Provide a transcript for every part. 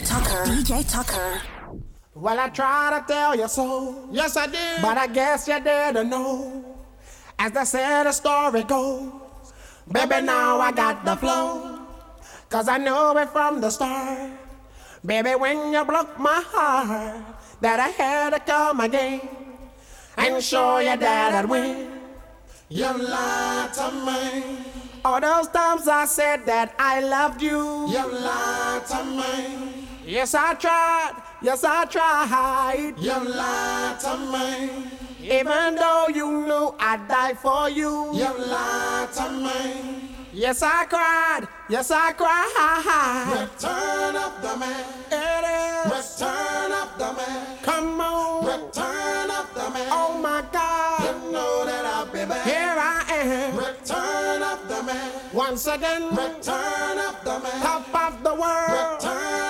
DJ Tucker. DJ Tucker. Well, I try to tell you so. Yes, I did. But I guess you didn't know. As they say the story goes. Baby, now I got the flow. Cause I knew it from the start. Baby, when you broke my heart, that I had to come again and show you that I'd win. You lied to me. All those times I said that I loved you. You lied to me. Yes, I tried. Yes, I tried. You lied to me. Even though you knew I'd die for you. You lied to me. Yes, I cried. Yes, I cried. Return of the man. It is. Return of the man. Come on. Return of the man. Oh my God. You know that I'll be back. Here I am. Return of the man. Once again. Return of the man. Top of the world. Return of the man.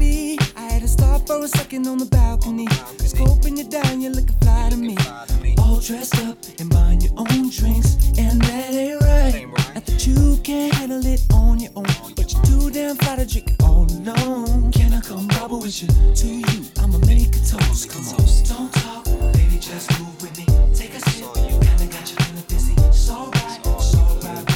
stop for a second on the balcony. Scoping you down, you're looking fly to me. All dressed up and buying your own drinks, and that ain't right. Not that you can't handle it on your own, but you're too damn fly to drink all alone. Can I come bubble with you? To you, I'ma make a toast. Come on, don't talk, baby, just move with me. Take a sip, kinda got you feeling dizzy. It's alright, it's alright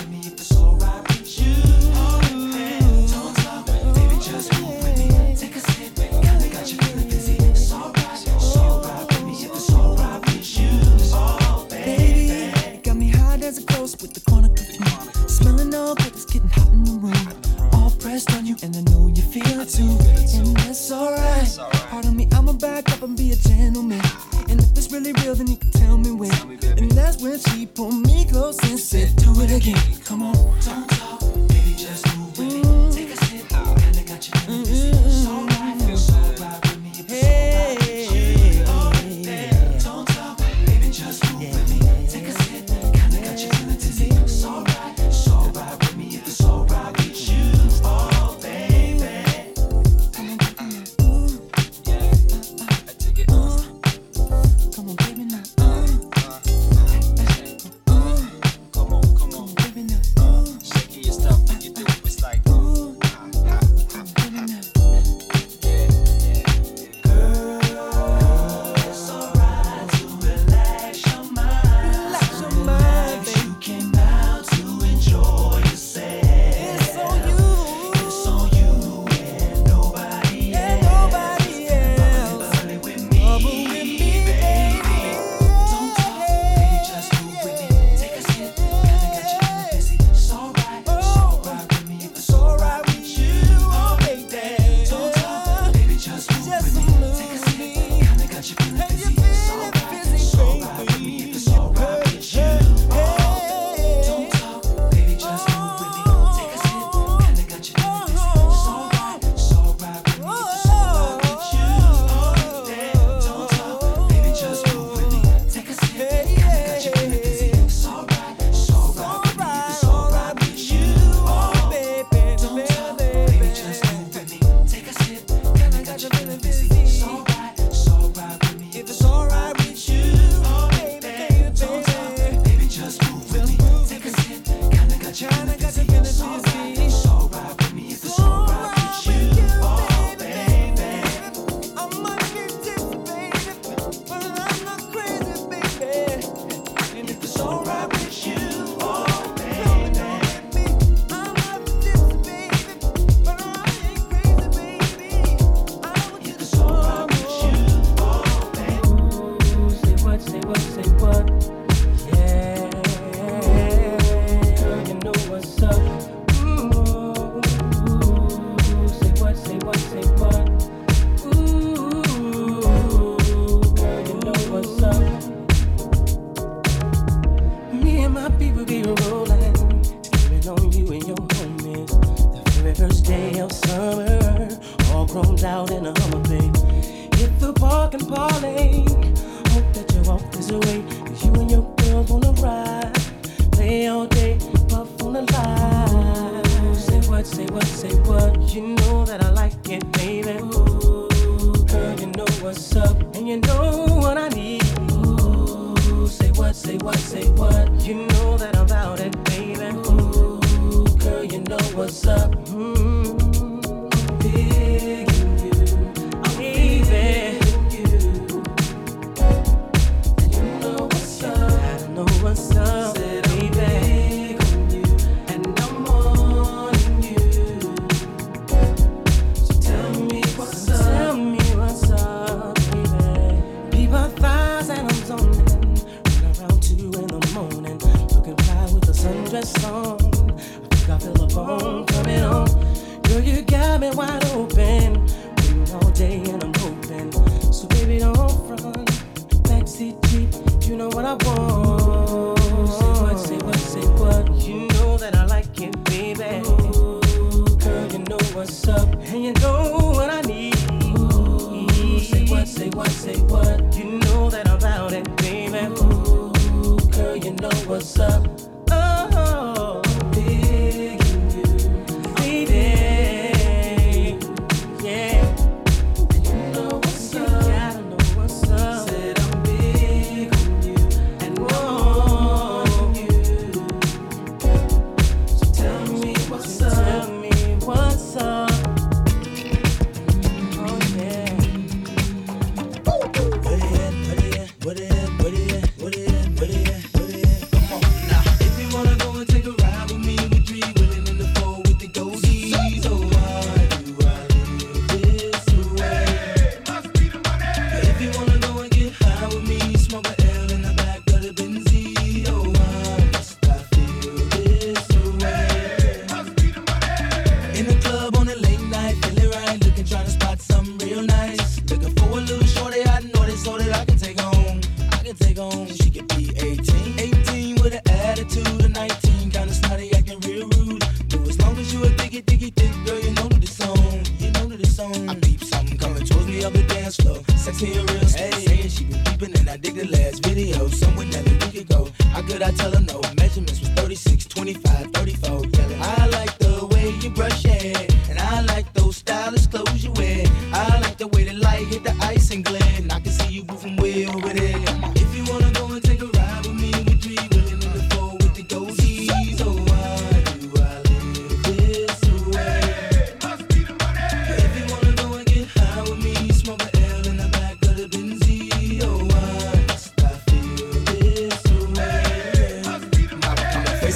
Jeep, you know what I want.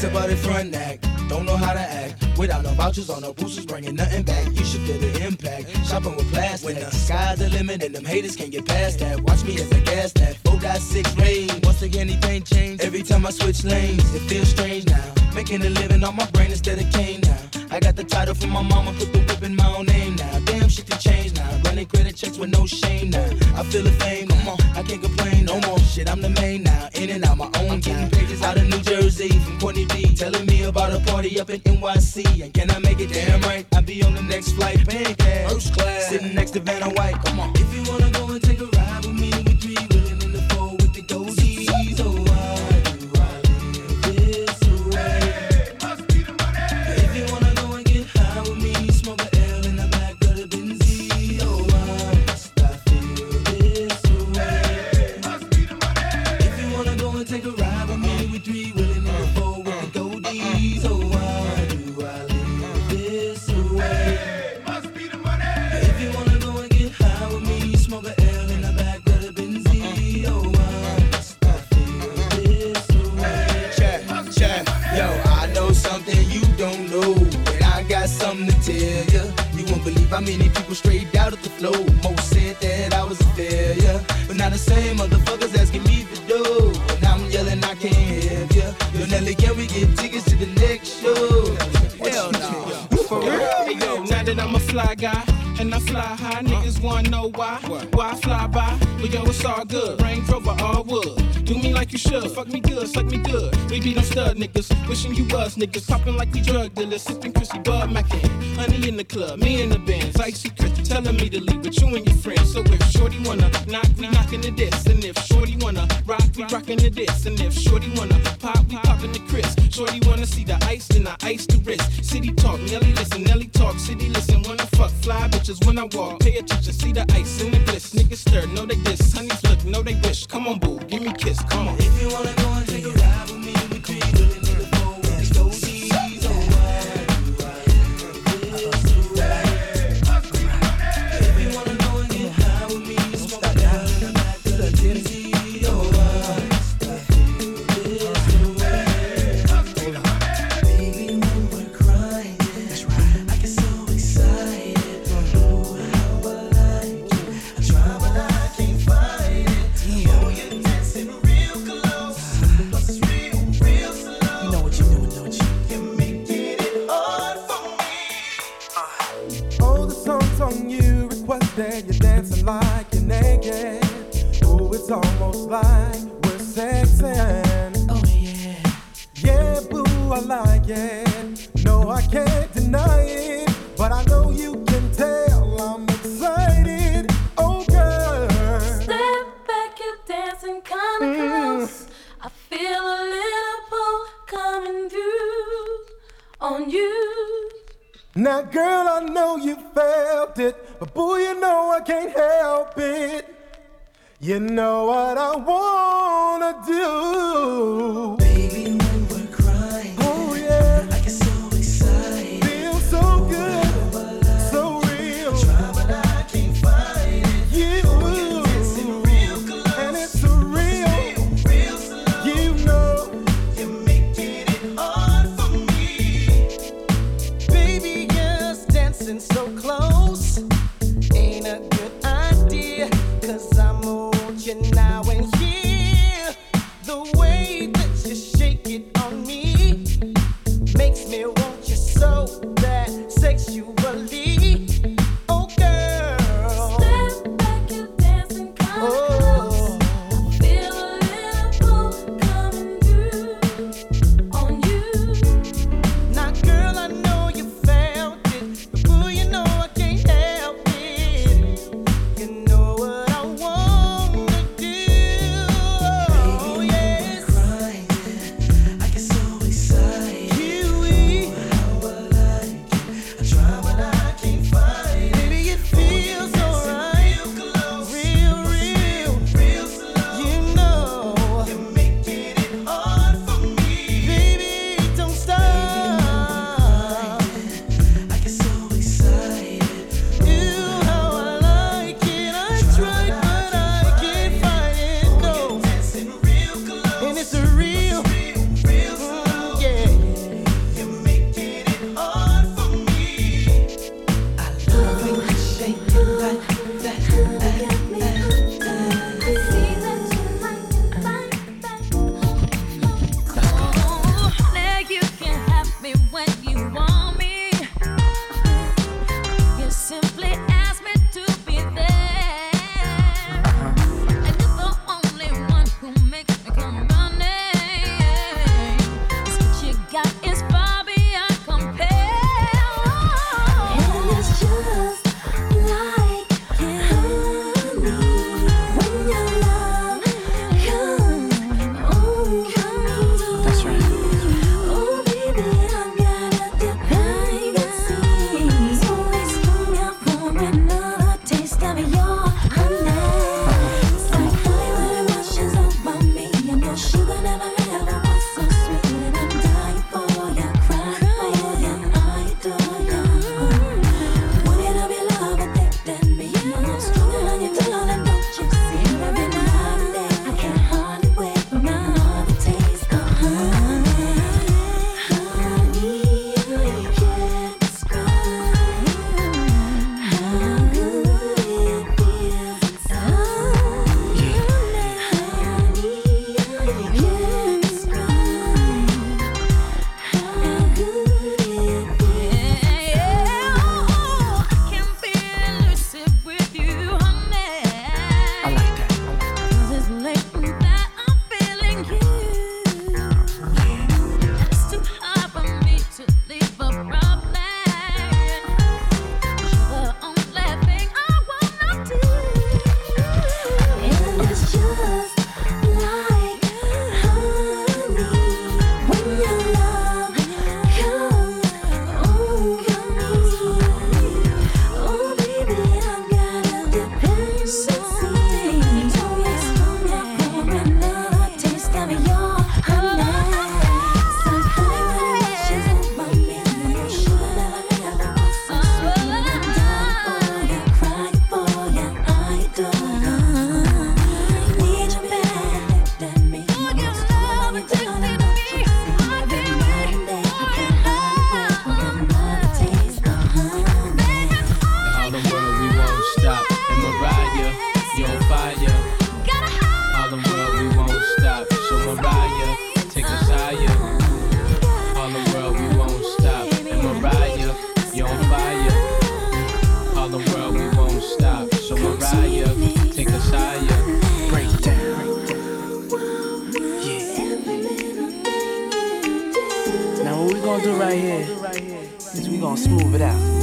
Mama coming face up out in front act. Don't know how to act. Without no vouchers on no boosters, bringing nothing back. You should feel the impact. Shopping with plastic. When the sky's the limit and them haters can't get past that. Watch me as I gas that. 4.6 range. Once again, anything change. Every time I switch lanes, it feels strange now. Making a living on my brain instead of cane now. I got the title from my mama, put the whip in my own name now. Damn shit to change now. Running credit checks with no shame now. I feel the fame, come on, I can't complain no more. Shit, I'm the main now. In and out my own game. Pages out of New Jersey from Courtney B. Telling me about a party up in NYC. And can I make it damn right? I'll be on the next flight, paying cash. First class. Sitting next to Vanna White, come on. If you wanna go and take how many people straight out of the flow. Most said that I was a failure, but now the same motherfuckers asking me to do. And I'm yelling, I can't have ya. Yo, Nelly, can we get tickets to the next show? Hell no. For real? Hey, yo, now that I'm a fly guy. And I fly high, niggas wanna know why. Why I fly by? But yo, it's all good. Range Rover, all wood. Fuck me good, suck me good. We be them stud niggas. Wishing you was niggas. Popping like we drug dealers. Sipping Chrissy Bud Mackin. Honey in the club, me in the bands. Icy Chris telling me to leave, but you and your friends. So if Shorty wanna knock, we knocking the this. And if Shorty wanna rock, we rocking the this. And if Shorty wanna pop, we popping the Chris. Shorty wanna see the ice, then I ice the wrist. City talk, Nelly listen, Nelly talk, city listen. Wanna fuck fly bitches when I walk. Pay attention, see the ice in the bliss. Niggas stir know they diss. Honeys look, know they wish. Come on, boo, give me kiss. Come on. If you wanna go and take a ride You know what I wanna now and here. The way gonna do right here is we gonna smooth it out.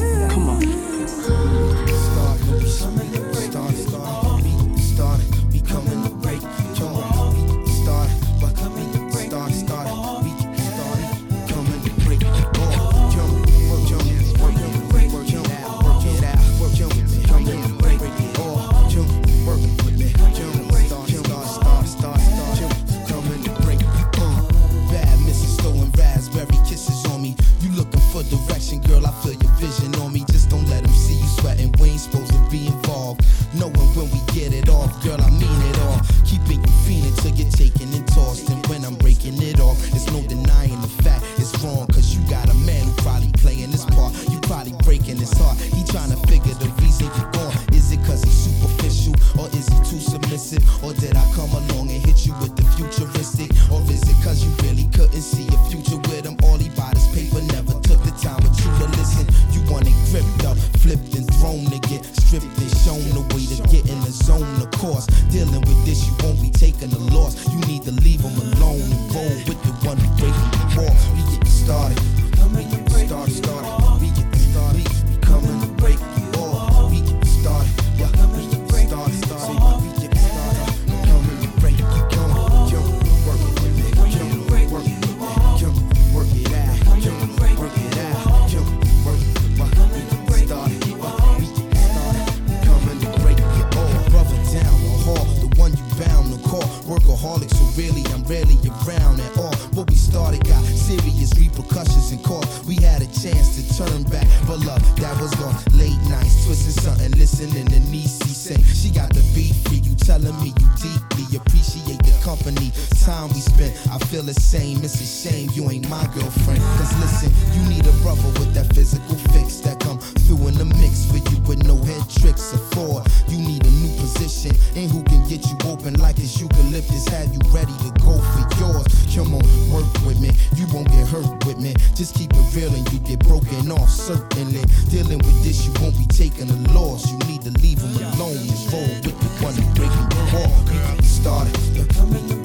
Company, time we spent. I feel the same. It's a shame you ain't my girlfriend. Cause listen, you need a brother with that physical fix that come through in the mix for you with no head tricks or fraud. You need a new position and who get you open like his eucalyptus. Have you ready to go for yours? Come on, work with me. You won't get hurt with me. Just keep it real and you get broken off. Certainly, dealing with this, you won't be taking a loss. You need to leave him alone and roll with the one who breaking the wall. We get started. Yeah, coming to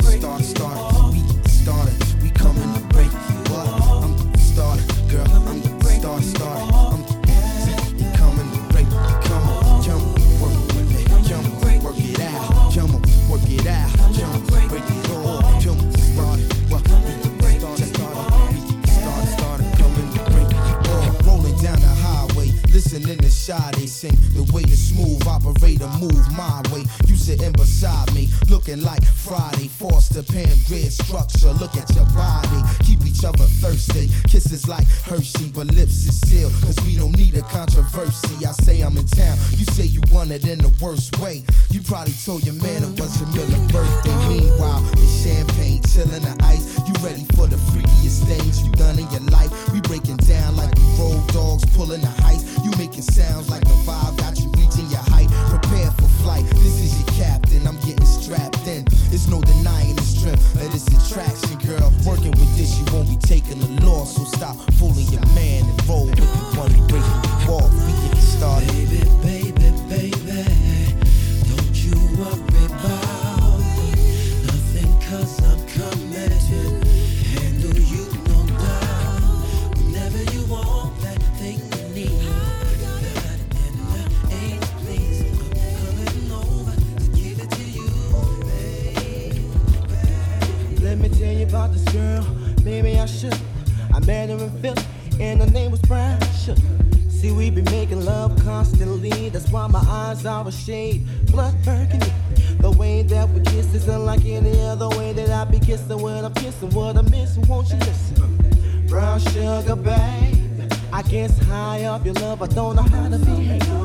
listening to Sade sing. The way the smooth operator move my way. You sitting beside me, looking like Friday. Foster Pam grid structure. Look at your body. Keep each other thirsty. Kisses like Hershey, but lips is sealed. Cause we don't need a controversy. I say I'm in town. You say you want it in the worst way. You probably told your man it was your birthday. Meanwhile, the champagne chilling the ice. You ready for the freakiest things you done in your life? We breaking down like road dogs pulling the heist. You making sounds like the vibe got you reaching your height. Prepare for flight. This is your captain. I'm getting strapped in. It's no denying the strength of this attraction, girl. Working with this, you won't be taking a loss. So stop me tell you about this girl. Maybe I should. I met her in Philly, and her name was Brown Sugar. See, we be making love constantly. That's why my eyes are a shade blood burgundy. The way that we kiss is unlike any other way that I be kissing when I'm kissing. What I'm missing, won't you listen? Brown sugar, babe. I guess high up your love, I don't know how to behave.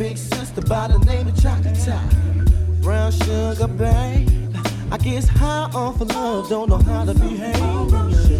Big sister by the name of Chocolate Top. Brown sugar, babe. I guess high off of love, don't know how to behave.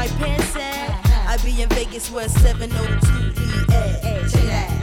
my pants at? I be in Vegas where 702 E at. Check that.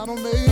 I don't make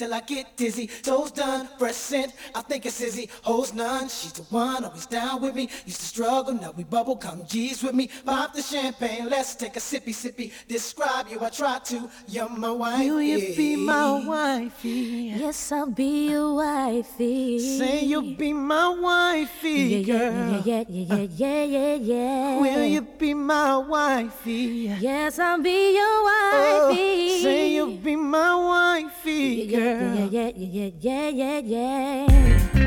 till I get dizzy. Toes done, fresh scent. I I think it's Izzy. Hoes none, she's the one, always down with me. Used to struggle, now we bubble, come G's with me. Pop the champagne, let's take a sippy, sippy. Describe you, I try to. You're my wife. Will you be my wifey? Yes, I'll be your wifey. Say you'll be my wifey, girl. Yeah, yeah, yeah, yeah, uh. yeah, yeah, yeah. Will you be my wifey? Yes, I'll be your oh, wifey. Oh, say you'll be my wifey, girl. Yeah, yeah, yeah, yeah, yeah, yeah, yeah. Thank you.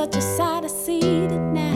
Such a sight I see tonight?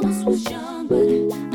promise was young,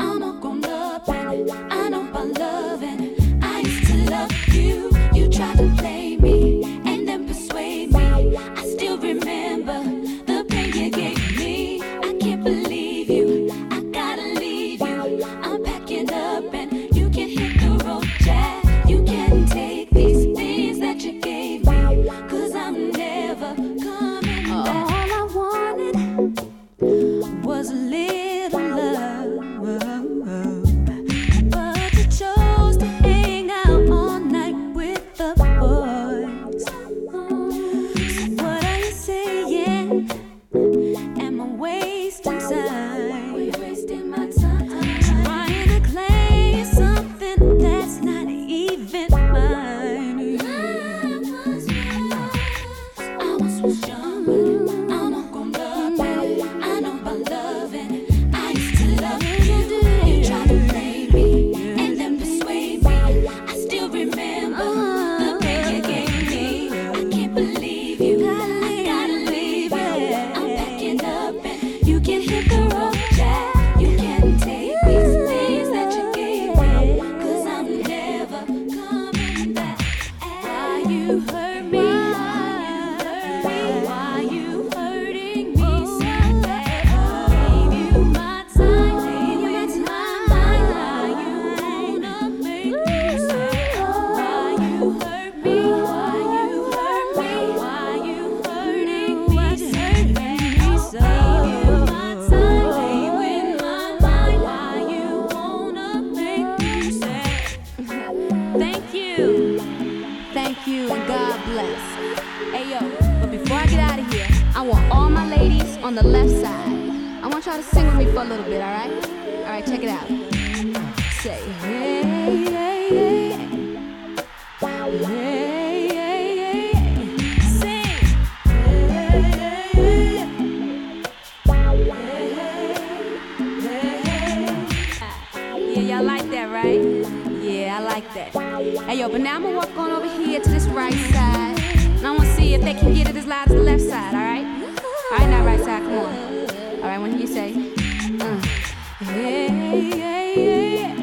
little bit, all right? All right, check it out. Say, hey, hey, hey. Hey. Sing. Yeah, y'all like that, right? Yeah, I like that. Hey, yo, but now I'm gonna walk on over here to this right side. And I wanna see if they can get it as loud as the left side, alright? Alright, now right side, come on. Alright, when you say yeah, yeah, yeah.